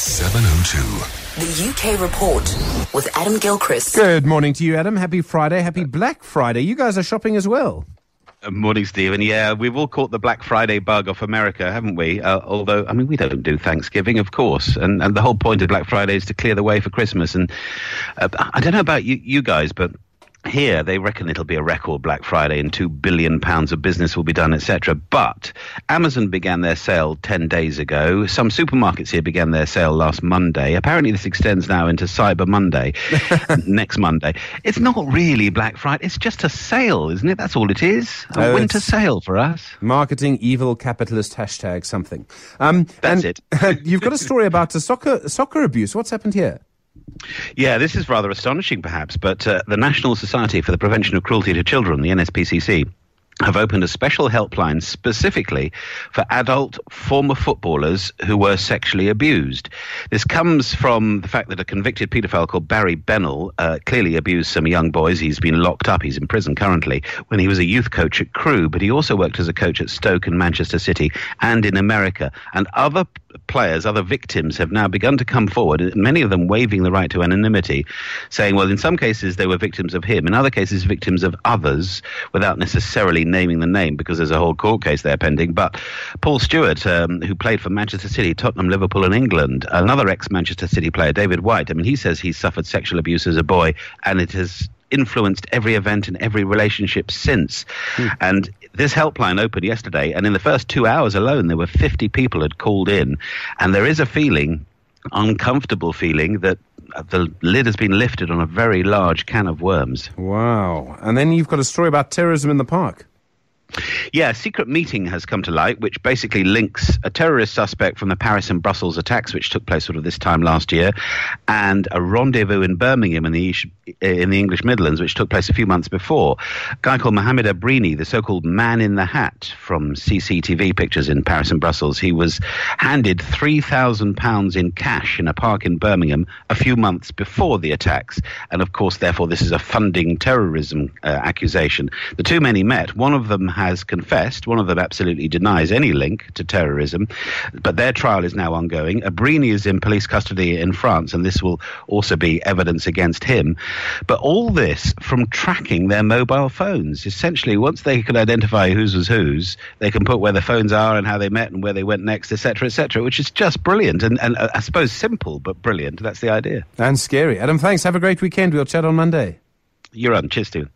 702. The UK Report with Adam Gilchrist. Good morning to you, Adam. Happy Friday. Happy Black Friday. You guys are shopping as well. Uh, Morning, Stephen. Yeah, we've all caught the Black Friday bug off America, haven't we? Uh, although, I mean, we don't do Thanksgiving, of course, and and the whole point of Black Friday is to clear the way for Christmas. And uh, I don't know about you, you guys, but here they reckon it'll be a record Black Friday and two billion pounds of business will be done, etc. But Amazon began their sale ten days ago. Some supermarkets here began their sale last Monday. Apparently, this extends now into Cyber Monday, next Monday. It's not really Black Friday; it's just a sale, isn't it? That's all it is. A Oh, winter sale for us. Marketing evil capitalist hashtag something. Um, That's and it. you've got a story about soccer soccer abuse. What's happened here? Yeah, this is rather astonishing, perhaps, but uh, the National Society for the Prevention of Cruelty to Children, the NSPCC, have opened a special helpline specifically for adult former footballers who were sexually abused. This comes from the fact that a convicted paedophile called Barry Bennell uh, clearly abused some young boys. He's been locked up, he's in prison currently, when he was a youth coach at Crewe, but he also worked as a coach at Stoke and Manchester City and in America. And other players, other victims have now begun to come forward, many of them waiving the right to anonymity, saying, well, in some cases they were victims of him, in other cases victims of others, without necessarily naming the name because there's a whole court case there pending. But Paul Stewart, um, who played for Manchester City, Tottenham, Liverpool, and England, another ex Manchester City player, David White, I mean, he says he suffered sexual abuse as a boy and it has influenced every event and every relationship since. And this helpline opened yesterday, and in the first two hours alone, there were 50 people had called in. And there is a feeling, uncomfortable feeling, that the lid has been lifted on a very large can of worms. Wow. And then you've got a story about terrorism in the park. Yeah, a secret meeting has come to light, which basically links a terrorist suspect from the Paris and Brussels attacks, which took place sort of this time last year, and a rendezvous in Birmingham in the in the English Midlands, which took place a few months before. A guy called Mohammed Abrini, the so-called Man in the Hat from CCTV pictures in Paris and Brussels, he was handed three thousand pounds in cash in a park in Birmingham a few months before the attacks, and of course, therefore, this is a funding terrorism uh, accusation. The two men he met, one of them has confessed, one of them absolutely denies any link to terrorism, but their trial is now ongoing. Abrini is in police custody in France, and this will also be evidence against him. But all this from tracking their mobile phones. Essentially, once they can identify whose was whose, they can put where the phones are and how they met and where they went next, etc., etc., which is just brilliant and, and uh, I suppose simple, but brilliant. That's the idea. And scary. Adam, thanks. Have a great weekend. We'll chat on Monday. You're on. Cheers, Stu.